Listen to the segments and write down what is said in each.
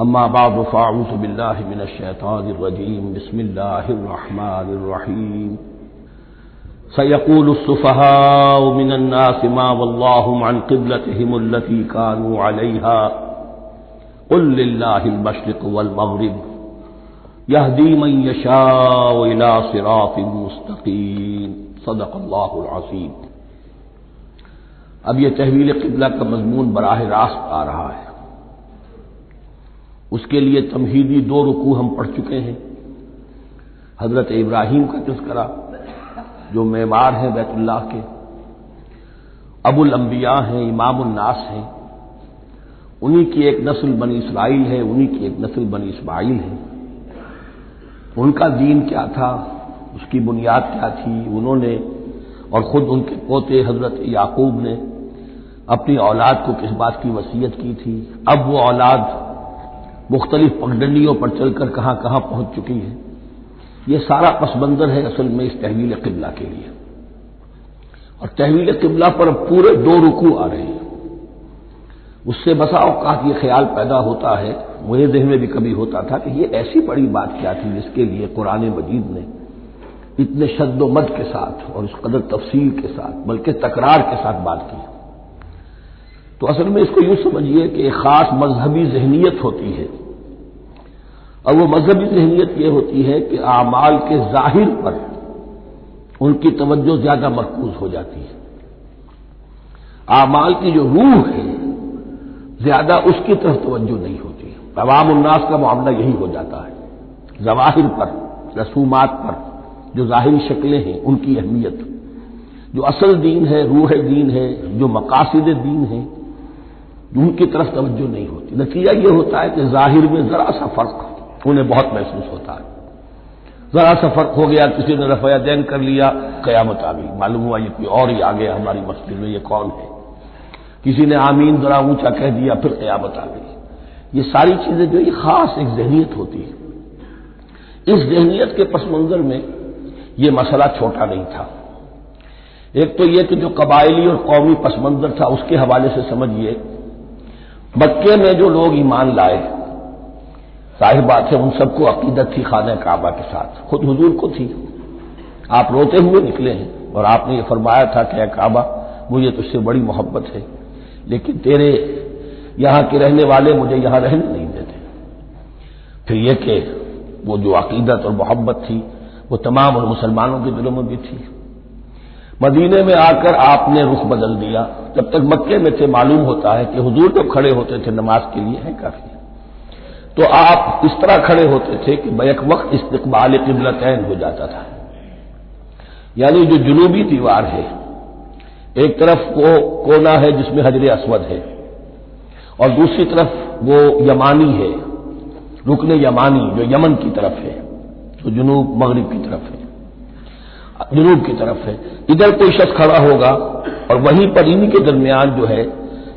वसली अला रसूल करीम अम्मा बाद फ़ाउज़बिल्लामिनशैतानरजीम बसमिल्लाहिर्रहमानिर्रहीम सयक़ूलुस्सुफ़हाउ मिनन्नासि मा वल्लाहु अन क़िबलतिहिमुल्लती कानू अलैहा क़ुल लिल्लाहिल मशरिक़ वल मग़रिब यहदी मन यशाउ इला सिरातिन मुस्तक़ीम सदक़ल्लाहुल अज़ीम अब यह तहवील क़िबला का मजमून बराह रास्त आ रहा है उसके लिए तमहीदी दो रुकू हम पढ़ चुके हैं। हज़रत इब्राहिम का तस्करा, जो मेमार हैं बैतुल्लाह के। अबुल अंबिया हैं इमामुन्नास हैं। उन्हीं की एक नस्ल बनी इसराइल है, उन्हीं की एक नस्ल बनी इसमाइल है। उनका दीन क्या था? उसकी बुनियाद क्या थी? उन्होंने और खुद उनके पोते हज़रत याकूब ने अपनी औलाद को किस बात की वसीयत की थी? अब वो औलाद मुख्तलिफ़ पगडंडियों पर चलकर कहाँ कहाँ पहुँच चुकी है। यह सारा पसमंदर है असल में इस तहवील किबला के लिए। और तहवील किबला पर पूरे दो रुकू आ रहे हैं। उससे बसा अवकात ये ख्याल पैदा होता है मुझे जहन में भी कभी होता था कि ये ऐसी बड़ी बात क्या थी जिसके लिए कुरान मजीद ने इतने शद्दोमद के साथ और उस कदर तफसील के साथ, बल्कि तकरार के साथ बात की। तो असल में इसको यूँ समझिए कि एक खास मजहबी जहनीत होती है। और वो मजहबी जहनीत यह होती है कि आमाल के ज़ाहिर पर उनकी तवज्जो ज़्यादा मरकूज हो जाती है। आमाल की जो रूह है, ज़्यादा उसकी तरफ़ तवज्जो नहीं होती अवाम उन्नास का मामला यही हो जाता है। जवाहिर पर, रसूमात पर जो ज़ाहिर शक्लें हैं, उनकी अहमियत। जो असल दीन है, रूह दीन है, जो मकासद दीन है उनकी तरफ़ तवज्जो नहीं होती। नतीजा यह होता है कि ज़ाहिर में जरा सा फ़र्क उन्हें बहुत महसूस होता है। जरा सा फ़र्क हो गया, किसी ने रफाया दैन कर लिया, कयामत आ गई। मालूम हुआ ये कोई और ही आ गया हमारी मस्जिद में ये कौन है? किसी ने आमीन जरा ऊँचा कह दिया, फिर कयामत आ गई। ये सारी चीज़ें जो ये खास एक जहनीत होती है। इस जहनीत के पस मंजर में ये मसला छोटा नहीं था। एक तो यह कि जो कबायली और कौमी पस मंजर था, उसके हवाले से समझिए मक्के में जो लोग ईमान लाए, ज़ाहिर बात है उन सबको अकीदत थी खाना काबा के साथ। खुद हुजूर को थी। आप रोते हुए निकले हैं और आपने ये फरमाया था कि काबा, मुझे तुझसे बड़ी मोहब्बत है, लेकिन तेरे यहाँ के रहने वाले मुझे यहाँ रहने नहीं देते। फिर यह कि वो जो अकीदत और मोहब्बत थी, वो तमाम और मुसलमानों के दिलों में भी थी। मदीने में आकर आपने रुख बदल दिया। जब तक मक्के में थे, मालूम होता है कि हुजूर जब खड़े होते थे, नमाज़ के लिए है काफ़ी। तो आप इस तरह खड़े होते थे कि बैक वक्त इस्तकबाल किबलतैन हो जाता था। यानी जो जुनूबी दीवार है, एक तरफ़ वो कोना है जिसमें हजर असवद है, और दूसरी तरफ़ वो यमानी है, रुकन यमानी, जो यमन की तरफ़ है, जो जुनूब मगरब की तरफ़ है। जनूब की तरफ़ है। इधर कोई शख्स खड़ा होगा और वहीं पर इन्हीं के दरमियान जो है,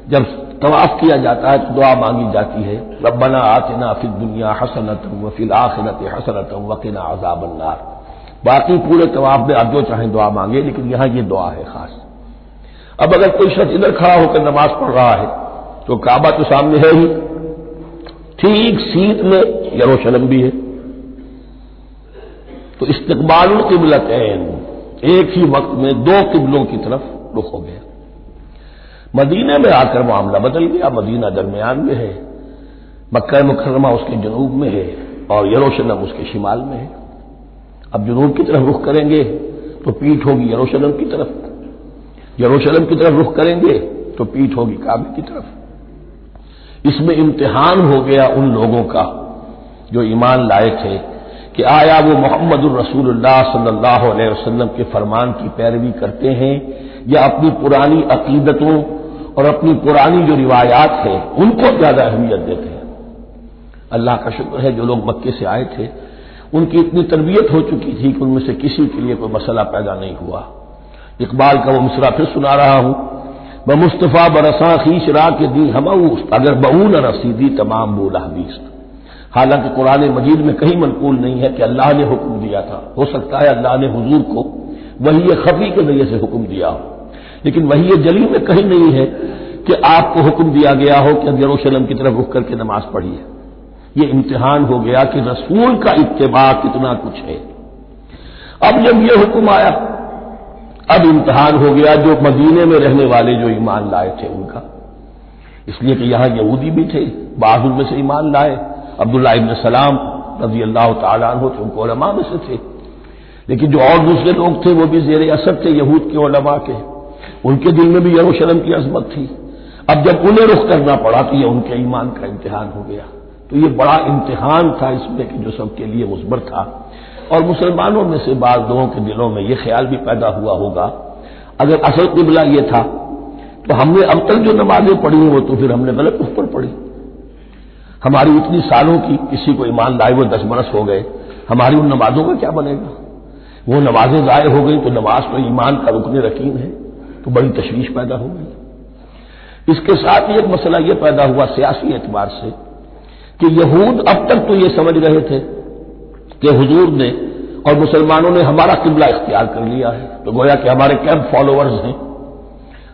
जब तवाफ किया जाता है तो दुआ मांगी जाती है, रब्बना आतना फिर दुनिया हसनत वफिल आखिरत हसनत वकीना अजाबन्नार। बाकी पूरे तवाफ में आप जो चाहें दुआ मांगे, लेकिन यहाँ ये दुआ है खास। अब अगर कोई शख्स इधर खड़ा होकर नमाज़ पढ़ रहा है तो काबा तो सामने है ही। ठीक सीट में यरूशलम भी है। तो इस्तकबाल किबलतैन एक ही वक्त में दो किबलों की तरफ़ रुख हो गया। मदीने में आकर मामला बदल गया। मदीना दरमियान में है। मक्का मुकरमा उसके जनूब में है और यरूशलेम उसके शिमाल में है। अब जनूब की तरफ़ रुख करेंगे तो पीठ होगी यरूशलेम की तरफ़। यरूशलेम की तरफ़ रुख करेंगे तो पीठ होगी काबे की तरफ़। इसमें इम्तिहान हो गया उन लोगों का जो ईमान लाए थे कि आया वो मोहम्मद रसूलुल्लाह सल्लल्लाहु अलैहि वसल्लम के फरमान की पैरवी करते हैं, या अपनी पुरानी अकीदतों और अपनी पुरानी जो रिवायात हैं, उनको ज़्यादा अहमियत देते हैं। अल्लाह का शुक्र है जो लोग मक्के से आए थे, उनकी इतनी तरबियत हो चुकी थी कि उनमें से किसी के लिए कोई मसला पैदा नहीं हुआ। इकबाल का वो मिसरा फिर सुना रहा हूँ, ब मुस्तफ़ा बरसा खीश रा के दी हम अगर बऊन रसीदी तमाम बोला बीस हालाँकि कुरान मजीद में कहीं मनकूल नहीं है कि अल्लाह ने हुक्म दिया था। हो सकता है अल्लाह ने हजूर को वही खफी के ज़रिए से हुक्म दिया हो। लेकिन वही जली में कहीं नहीं है कि आपको हुक्म दिया गया हो कि अब की तरफ़ रुक करके नमाज़ पढ़िए। ये इम्तिहान हो गया कि रसूल का इत्तेबा कितना कुछ है। अब जब ये हुक्म आया, अब इम्तहान हो गया जो मदीने में रहने वाले जो ईमान लाए थे उनका। इसलिए कि यहाँ यहूदी भी थे, बाजुल में से ईमान लाए। अब्दुल्ला इबन सलाम रज़ी अल्लाह तु थे, उनको ओलमा में से थे। लेकिन जो और दूसरे लोग थे, वो भी जेर असर थे, यहूद के ओलमा के। उनके दिल में भी यरूशलम की अजमत थी। अब जब उन्हें रुख करना पड़ा तो यह उनके ईमान का इम्तिहान हो गया। तो ये बड़ा इम्तिहान था इसमें कि जो सबके लिए मुस्बर था। और मुसलमानों में से बाद लोगों के दिलों में यह ख्याल भी पैदा हुआ होगा, अगर असल किबला ये था तो हमने अब तक जो नमाजें पढ़ी हैं, वो तो फिर हमने गलत उस पर पढ़ी। हमारी इतनी सालों की किसी को ईमान लाए वो दस बरस हो गए। हमारी उन नमाजों का क्या बनेगा? वो नमाजें जाए हो गई तो नमाज़ तो ईमान का रुकने रकीन है तो बड़ी तशवीश पैदा हो गई। इसके साथ ही एक मसला यह पैदा हुआ सियासी एतबार से कि यहूद अब तक तो ये समझ रहे थे कि हुजूर ने और मुसलमानों ने हमारा किबला इख्तियार कर लिया है। तो गोया कि हमारे कैंप फॉलोअर्स हैं।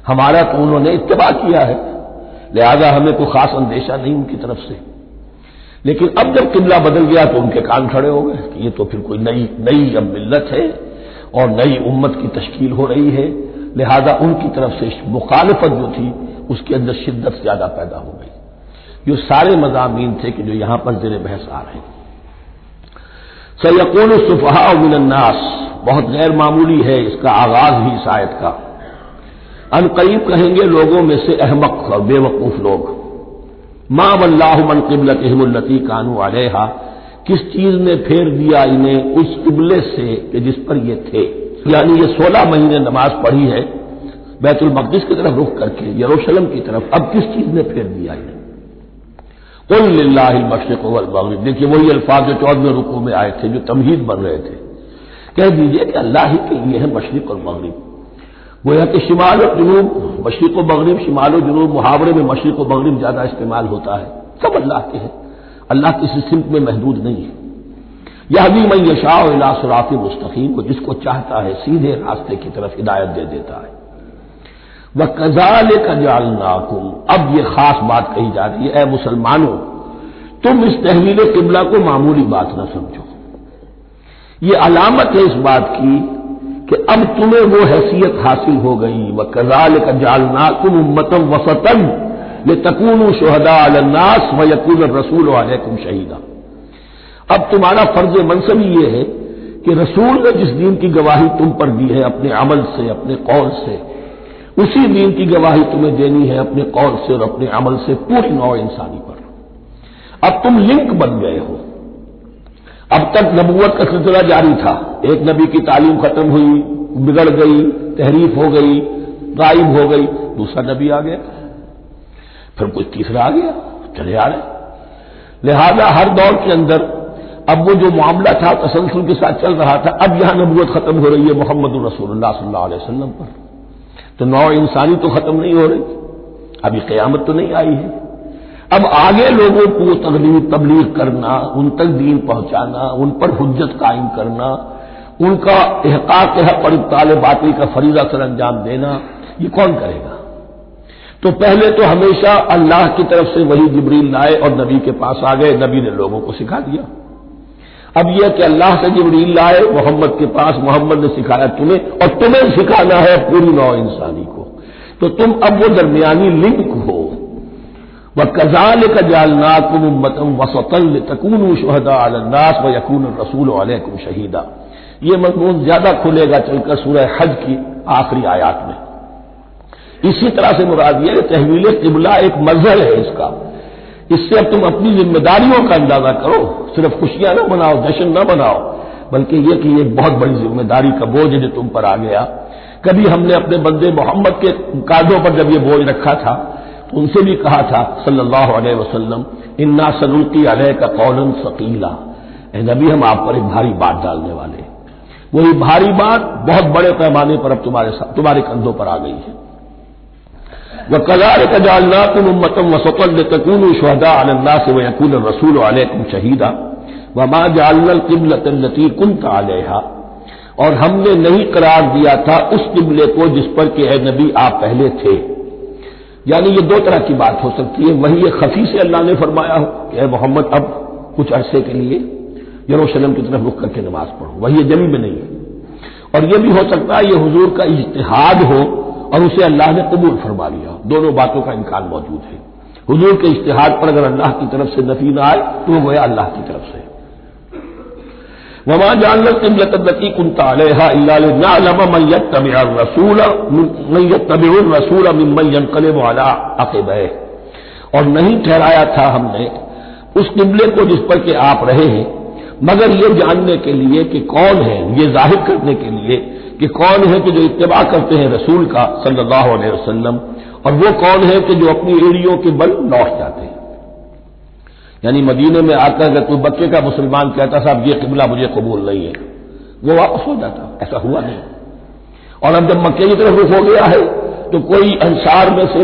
हमारा तो उन्होंने इतबा किया है। लिहाजा हमें कोई खास अंदेशा नहीं उनकी तरफ़ से। लेकिन अब जब किबला बदल गया तो उनके कान खड़े हो गए कि ये तो फिर कोई नई नई अब मिल्लत है और नई उम्मत की तश्कील हो रही है। लिहाजा उनकी तरफ़ से मुखालफत जो थी, उसके अंदर शिद्दत ज़्यादा पैदा हो गई। जो सारे मजामी थे कि जो यहाँ पर जेर बहस आ रहे हैं। सयकुल सुफहा मिनन्नास बहुत गैर मामूली है इसका आगाज़ ही इस आयत का। अनकरीब कहेंगे लोगों में से अहमक और बेवकूफ़ लोग। माँ वल्लाह मन किबलत अहमुल्लती कानू अलहा, किस चीज़ ने फेर दिया इन्हें उस किबले से कि जिस पर ये थे? यानी ये सोलह महीने नमाज़ पढ़ी है, बैतुल मकदिस की तरफ़ रुख करके, यरूशलेम की तरफ़, अब किस चीज़ ने फेर दिया इन्हें? मशरक मगरब। देखिए, वही अल्फाज जो चौदह रुकू में आए थे, जो तमहीद बन रहे थे। कह दीजिए कि अल्लाह ही के लिए है मशरक और मगरब। गोया कि शिमाल और जुनूब, मशरक मगरब, शिमाल जुनूब मुहावरे में मशरक मगरब ज़्यादा इस्तेमाल होता है। सब अल्लाह के हैं। अल्लाह किसी सिंप में महदूद नहीं है। यह भी मैं यशाह सराफी मुस्तकीम को जिसको चाहता है, सीधे रास्ते की तरफ़ हिदायत दे देता है। व कजाल का जालनाकुम अब ये खास बात कही जा रही है मुसलमानों, तुम इस तहवील किबला को मामूली बात न समझो। ये अलामत है इस बात की कि अब तुम्हें वो हैसियत हासिल हो गई। व कजाल का जालनाकुम उम्मतम वसतन ले तकून शहदा अलन्नास व यकून रसूल वालकुम शहीदा। अब तुम्हारा फ़र्ज़ मनसबी ये है कि रसूल ने जिस दिन की गवाही तुम पर दी है अपने अमल से, अपने कौल से, उसी दीन की गवाही तुम्हें देनी है अपने कौल से और अपने अमल से पूरी नौ इंसानी पर। अब तुम लिंक बन गए हो। अब तक नबूवत का सिलसिला जारी था। एक नबी की तालीम खत्म हुई, बिगड़ गई, तहरीफ हो गई, गायब हो गई, दूसरा नबी आ गया। फिर कोई तीसरा आ गया, चले आ रहे। लिहाजा हर दौर के अंदर, अब वो जो मामला था, तसलसल के साथ चल रहा था, अब यहाँ नबूत खत्म हो रही है मोहम्मद अलैहि वसल्लम पर। तो नौ इंसानी तो खत्म नहीं हो रही, अभी क्यामत तो नहीं आई है। अब आगे लोगों को तकलीफ़ तबलीग करना, उन तक दीन पहुंचाना, उन पर हुज्जत कायम करना, उनका एहकाक हक और इब्ताल बातिल का फरीजा सर अंजाम देना, ये कौन करेगा? तो पहले तो हमेशा अल्लाह की तरफ़ से वही जबरील लाए और नबी के पास आ गए, नबी ने लोगों को सिखा दिया। अब यह कि अल्लाह से जबरील लाए, मोहम्मद के पास मोहम्मद ने सिखाया तुम्हें, और तुम्हें सिखाना है पूरी नौ इंसानी को। तो तुम अब वो दरमियानी लिंक हो व कजाल का जालना कुम उम्मतम वसतल तकून शहदा अलन्नास व यकून रसूल अलैकुम शहीदा ये मजमून ज़्यादा खुलेगा चलकर सूरह हज की आखिरी आयात में इसी तरह से मुराद यह तहवील किबला एक मजहर है इसका इससे अब तुम अपनी जिम्मेदारियों का अंदाज़ा करो सिर्फ़ खुशियाँ ना बनाओ जश्न न बनाओ बल्कि यह कि एक बहुत बड़ी ज़िम्मेदारी का बोझ जो तुम पर आ गया कभी हमने अपने बंदे मोहम्मद के कांधों पर जब यह बोझ रखा था उनसे भी कहा था, सल्लल्लाहु अलैहि वसल्लम, इन्ना सलूकी अलह का कौलन सकीला। नबी, हम आप पर एक भारी बात डालने वाले वही भारी बात बहुत बड़े पैमाने पर अब तुम्हारे तुम्हारे कंधों पर आ गई है। वह कजार कजालना तुम उम्मतम वसतल तकून शहदा अल्लाह से वह यकून रसूल अलैकुम शहीदा। व माँ जालल किबलती कुन तालेहा और हमने नहीं करार दिया था उस किबले को जिस पर कि, ए नबी, आप पहले थे। यानी ये दो तरह की बात हो सकती है। वही ये खफी से अल्लाह ने फरमाया हो कि मोहम्मद, अब कुछ अरसे के लिए यरूशलेम की तरफ़ रुख करके नमाज़ पढ़ो। वही ये जमी में नहीं है। और यह भी हो सकता है ये हुजूर का इज्तिहाद हो और उसे अल्लाह ने कबूल फरमा लिया दोनों बातों का इम्कान मौजूद है। हुजूर के इश्तेहाद पर अगर अल्लाह की तरफ़ से नफी ना आए तो वो अल्लाह की तरफ़ से। वमा जान किबलती कुंता रसूल मिम्मन वाला अकेब। और नहीं ठहराया था हमने उस किबले को जिस पर के आप रहे हैं, मगर ये जानने के लिए कि कौन है, ये ज़ाहिर करने के लिए कि कौन है कि जो इतबा करते हैं रसूल का सल्लल्लाहु अलैहि वसल्लम, और वो कौन है कि जो अपनी एड़ियों के बल लौट जाते हैं। यानी मदीने में आकर अगर कोई बच्चे का मुसलमान कहता, साहब, ये किबला मुझे कबूल नहीं है। वो वापस हो जाता, ऐसा हुआ नहीं। और अब जब मक्के की तरफ़ रुख हो गया है तो कोई अंसार में से,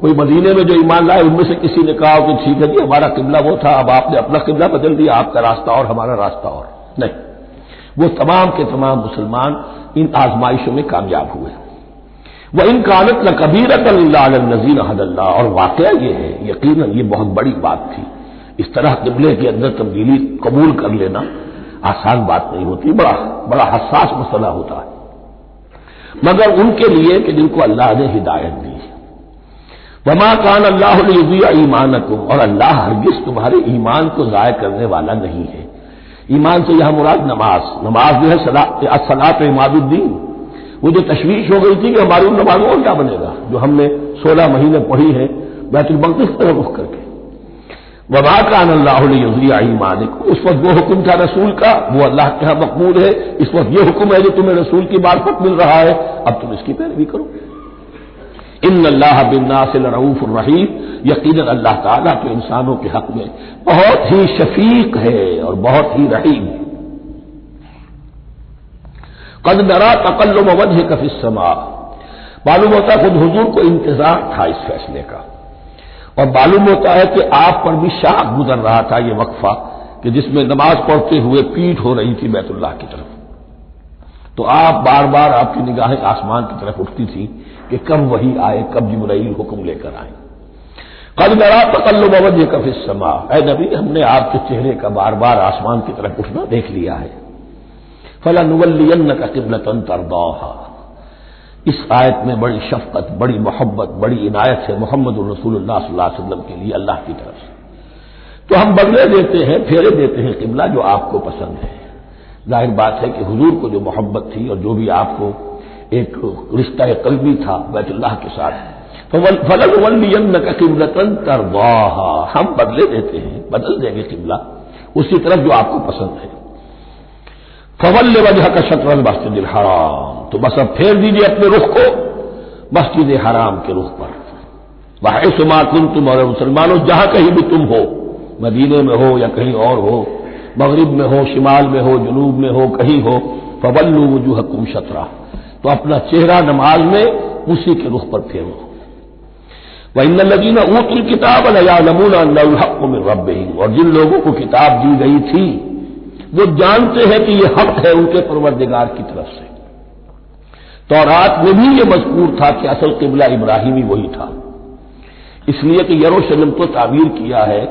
कोई मदीने में जो ईमान लाए, उनमें से किसी ने कहा कि ठीक है जी, हमारा किबला वो था, अब आपने अपना किबला बदल दिया, आपका रास्ता और, हमारा रास्ता और। नहीं। वो तमाम के तमाम मुसलमान इन आजमाइशों में कामयाब हुए। वह इन कानत न कबीरत नजीर हदल्ला, और वाक़ ये है यकीन ये बहुत बड़ी बात थी। इस तरह किबले के अंदर तब्दीली कबूल कर लेना आसान बात नहीं होती, बड़ा बड़ा हसास मसला होता है। मगर उनके लिए कि जिनको अल्लाह ने हिदायत दी। वमा कान अल्लाह ईमान और अल्लाह हरगिज तुम्हारे ईमान को जाय करने वाला नहीं है। ईमान से यह मुराद नमाज़ नमाज़ जो है सलात इमादुद्दीन। वो जो तशवीश हो गई थी कि हमारी उन नमाजों का क्या बनेगा, जो हमने सोलह महीने पढ़ी है बैतुलमकदस तरफ़ रुख करके। वबा का अल्लाहजिया ईमान उस वक्त वो हुक्म था रसूल का, वो अल्लाह के यहाँ मकबूल है। इस वक्त ये हुक्म है जो तुम्हें रसूल की मार्फत मिल रहा है। अब तुम इसकी पैरवी करो इन अल्लाह बिन्ना से रऊफ रहीम। यकीन अल्लाह ताला तो इंसानों के हक में बहुत ही शफीक है और बहुत ही रहीम है। कद नरा तकल्लुम वजह कफिसमा मालूम होता खुद हजूर को इंतज़ार था इस फैसले का। और मालूम होता है कि आप पर भी शाह गुजर रहा था ये वक्फा, कि जिसमें नमाज़ पढ़ते हुए पीठ हो रही थी बैतुल्लाह की तरफ़। तो आप बार बार आपकी निगाहें आसमान की तरफ़ उठती थी कि कब वही आए, कब जिब्राइल हुक्म लेकर आए। कल मेरा तकल्लुब वजह कफिस समा। है नबी, हमने आपके चेहरे का बार बार आसमान की तरफ़ उठना देख लिया है। फला नुवल्लियन का किबलतन तरदौहा। इस आयत में बड़ी शफकत, बड़ी मोहब्बत, बड़ी इनायत है मोहम्मद रसूलुल्लाह के लिए अल्लाह की तरफ़ से। तो हम बदले देते हैं, फेरे देते हैं किबला जो आपको पसंद है। ज़ाहिर बात है कि हुजूर को जो मोहब्बत थी और जो भी आपको एक रिश्ता कलबी था, बैतुल्लाह के साथ। तो फलन वलियन का किबलतन तरवाहा हम बदले देते हैं, बदल देंगे किबला उसी तरफ़ जो आपको पसंद है। फवल वजह का शतरल मस्जिद हराम। तो बस अब फेर दीजिए अपने रुख को, मस्जिद हराम के रुख पर। वह सुमा तुम और मुसलमानों, जहाँ कहीं भी तुम हो, मदीने में हो या कहीं और हो, मगरब में हो, शिमाल में हो, जुनूब में हो, कहीं हो, फवल्लू वजूह कुम शतरा। तो अपना चेहरा नमाज़ में उसी के रुख पर फेरो। वह इन लदीना ऊतुल किताब या नमूना हक में रब और जिन लोगों को किताब दी गई थी वो जानते हैं कि ये हक है उनके परवरदिगार की तरफ़ से। तो रात में भी ये मजबूर था कि असल किबला इब्राहिमी वही था। इसलिए कि यरूशलेम को तामीर किया है,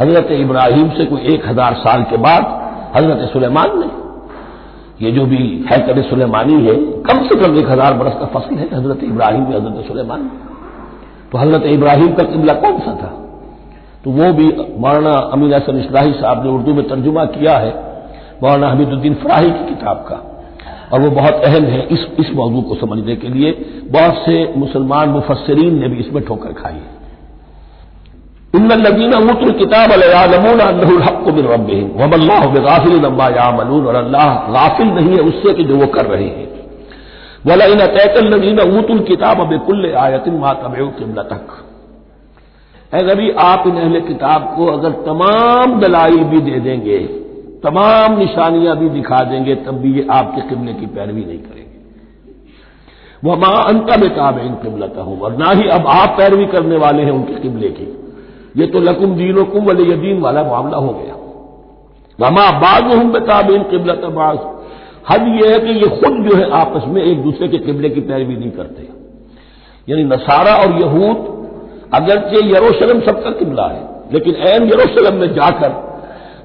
हज़रत इब्राहिम से कोई एक हज़ार साल के बाद हज़रत सुलेमान ने। ये जो भी है कद सुलेमानी है, कम से कम एक हज़ार बरस का फ़सल है हज़रत इब्राहिम हज़रत सुलेमान। तो हज़रत इब्राहिम का किबला कौन सा था? तो वो भी मौलाना अमीन हसन इसलाही साहब ने उर्दू में तर्जुमा किया है। मौलाना हमीदुद्दीन फराही की किताब का। और वो बहुत अहम है इस इस मौजू को समझने के लिए। बहुत से मुसलमान मुफसरीन ने भी इसमें ठोकर खाई है। इन लदीन उतुल किताब अलमून हक बिन और अल्लाह गाफिल नहीं है उससे कि जो वो कर रहे हैं। वला इन तैतल नदीन उतुल किताब अब कुल्ल आयतिन मा तब किबला तक नबी, आप इन अहले किताब को अगर तमाम दलाई भी दे देंगे तमाम निशानियाँ भी दिखा देंगे, तब भी ये आपके किबले की पैरवी नहीं करेंगे। वह माँ अंत बेताब इन किबलता हूँ और ना ही अब आप पैरवी करने वाले हैं उनके किबले की। ये तो लकुम दीनो कुम वले यदीन वाला मामला हो गया। वमा बाद हम बेताब इन किबलत बाज हद यह है कि ये खुद जो है आपस में एक दूसरे के किबले की पैरवी नहीं करते। यानी नसारा और यहूद, अगरचे यरूशलेम सबका किबला है, लेकिन एन यरूशलेम में जाकर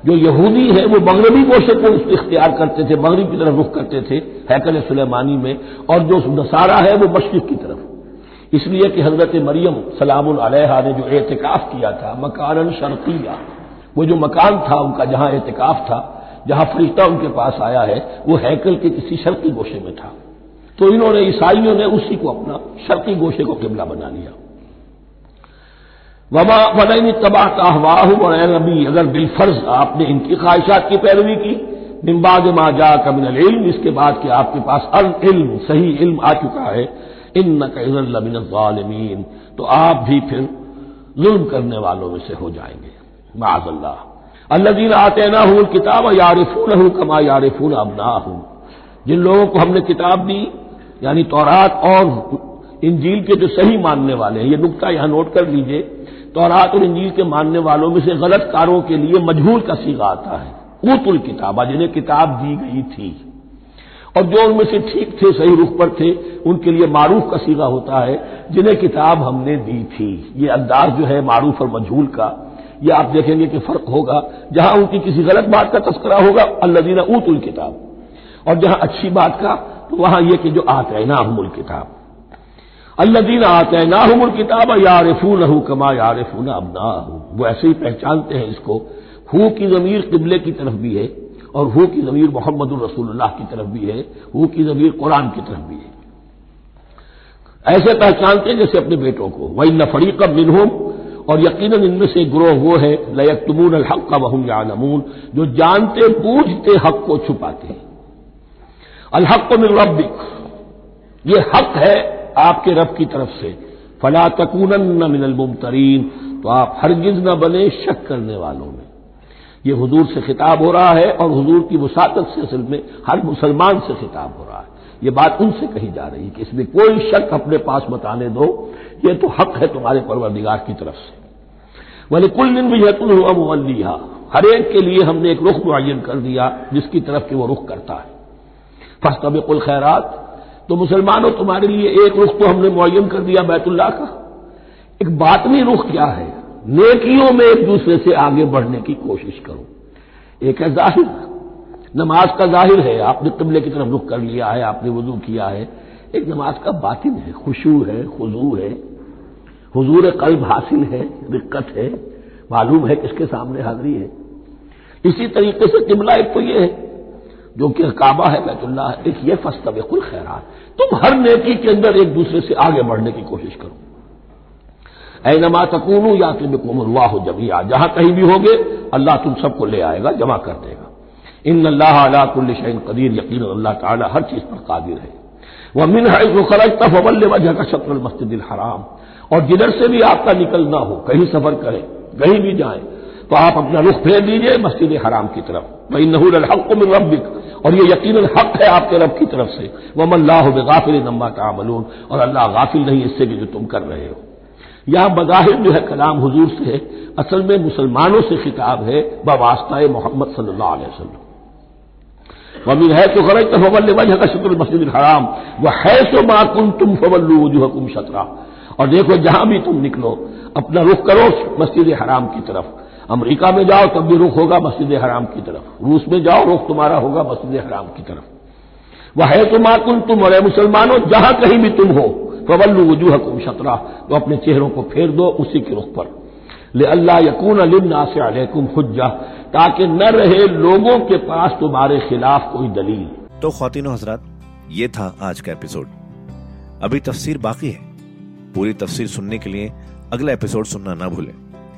जो यहूदी है, वो मगरबी गोशे को इख्तियार करते थे, मगरब की तरफ़ रुख करते थे, हैकल सुलेमानी में, और जो नसारा है, वो मशरक की तरफ़। इसलिए कि हज़रत मरियम सलाम ने जो एहतिकाफ किया था मकान शर्किया, वो जो मकान था, उनका जहाँ एहतिकाफ था, जहाँ फरिश्ता उनके पास आया है, वो हैकल के किसी शर्की गोशे में था। तो इन्होंने, ईसाइयों ने उसी को अपना शर्की गोशे को किबला बना लिया। वमा वनई तबाह ताहवाह और नबी, अगर बिलफर्ज आपने इनकी ख्वाहिशात की पैरवी की बिम्बाद माजा कमिन इल्म, इसके बाद कि आपके पास अल इल्म, सही इल्म आ चुका है इन नकमिन तो आप भी फिर जुल्म करने वालों में से हो जाएँगे। माजल्ला अल्लादीन आते ना हूँ किताब यारिफून हूँ कमा यारिफून अब ना हूँ जिन लोगों को हमने किताब दी, यानी तौरात और इंजील के जो सही मानने वाले हैं, ये नुकता यहाँ नोट कर लीजिए। तौरात और इंजील के मानने वालों में से गलत कारों के लिए मजहूल का सीगा आता है ऊतुल किताबा, जिन्हें किताब दी गई थी। और जो उनमें से ठीक थे, सही रुख पर थे, उनके लिए मारूफ का सीगा होता है, जिन्हें किताब हमने दी थी। ये अंदाज जो है मारूफ और मजहूल का। ये आप देखेंगे कि फ़र्क होगा, जहाँ उनकी किसी गलत बात का तस्करा होगा अल्लादीना ऊतुल किताब। और जहाँ अच्छी बात का तो वहाँ यह कि जो आते ना हमुल किताब। अल्लादीन आते ना हमल किताब यारफून हूँ कमा यारफून अबना वो ऐसे ही पहचानते हैं इसको। हु की जमीर किबले की तरफ़ भी है और हु की जमीर मोहम्मद रसूलुल्लाह की तरफ़ भी है, हु की जमीर कुरान की तरफ़ भी है। ऐसे पहचानते हैं जैसे अपने बेटों को। वही नफरी कब मिनहुम और यकीन इनमें से ग्रोह वो है, लयकतमून हक का वहम यानमून जो जानते, बूझते हक को छुपाते हैं। अलहक को मिल रबिक ये हक है आपके रब की तरफ़ से। फला तकून न मिनल मुमतरीन। तो आप हरगिज न बने शक करने वालों में। ये हजूर से खिताब हो रहा है और हजूर की वसाकत से असल में हर मुसलमान से खिताब हो रहा है। ये बात उनसे कही जा रही है कि इसमें कोई शक अपने पास बताने दो। ये तो हक है तुम्हारे परवरदिगार की तरफ़ से। वली कुल दिन भी यतुल्लिहा हर एक के लिए हमने एक रुख मुन कर दिया जिसकी तरफ़ कि वो रुख करता है। फस्तब कुल खैरात। तो मुसलमानों, तुम्हारे लिए एक रुख तो हमने मुन कर दिया बैतुल्लाह का। एक बातनी रुख क्या है? नेकियों में एक दूसरे से आगे बढ़ने की कोशिश करो। एक है ज़ाहिर। नमाज़ का ज़ाहिर है, आपने कबले की तरफ़ रुख कर लिया है, आपने वज़ू किया है। एक नमाज़ का बातिन है, खुशू है, खुजू है। हुजूर कल्ब हासिल है, दिक्कत है, मालूम है किसके सामने हाजिरी है। इसी तरीके से किबला एक तो यह है। जो कि काबा है बैतुल्ला है। ये फस्तबिकुल खैरात। तुम हर नेकी के अंदर एक दूसरे से आगे बढ़ने की कोशिश करो। ऐ नमा तकूनू या तुमवाह जमिया जहाँ कहीं भी होगे, अल्लाह तुम सबको ले आएगा, जमा कर देगा। इन अल्लाह अला कुल्ल शैन कदीर। यकीन अल्लाह ताला हर चीज़ पर कादिर है। वह मिन है खरज तफल वजह का शत्र मस्जिद हराम। और जिधर से भी आपका निकलना हो, कहीं सफ़र करें, कहीं भी जाए तो आप अपना रुख फेर दीजिए मस्जिद हराम की तरफ़। वही नहूल हक मिल रबिक और ये यकीन हक है आपके रब की तरफ़ से। वम अल्लाह गाफिल नम्मा तामलून और अल्लाह गाफिल नहीं इससे भी जो तुम कर रहे हो। यहाँ बजाहिर जो है कलाम हजूर से है, असल में मुसलमानों से खिताब है बवास्ता मोहम्मद वसल्लम। वमीन है तो खरज तो फवल वजह शुक्र मस्जिद हराम। वह है सो माकुन तुम फवल्लू वजूहकुम शतरा। और देखो जहाँ भी तुम निकलो, अपना रुख करो मस्जिद हराम की तरफ़। अमरीका में जाओ तब भी रुख होगा मस्जिद हराम की तरफ़। रूस में जाओ, रुख तुम्हारा होगा मस्जिद हराम की तरफ़। वह है तुम माकुन तुम और मुसलमानों, जहाँ कहीं भी तुम हो। फवल्लू वजूह कुम शतरा तो अपने चेहरों को फेर दो उसी के रुख पर। ले अल्लाह यकून अलिन्ना से अलैकुम हुज्जा, ताकि न रहे लोगों के पास तुम्हारे खिलाफ कोई दलील। तो खातिन हजरात, ये था आज का एपिसोड। अभी तफसीर बाकी है। पूरी तफसीर सुनने के लिए अगला एपिसोड सुनना ना भूलें।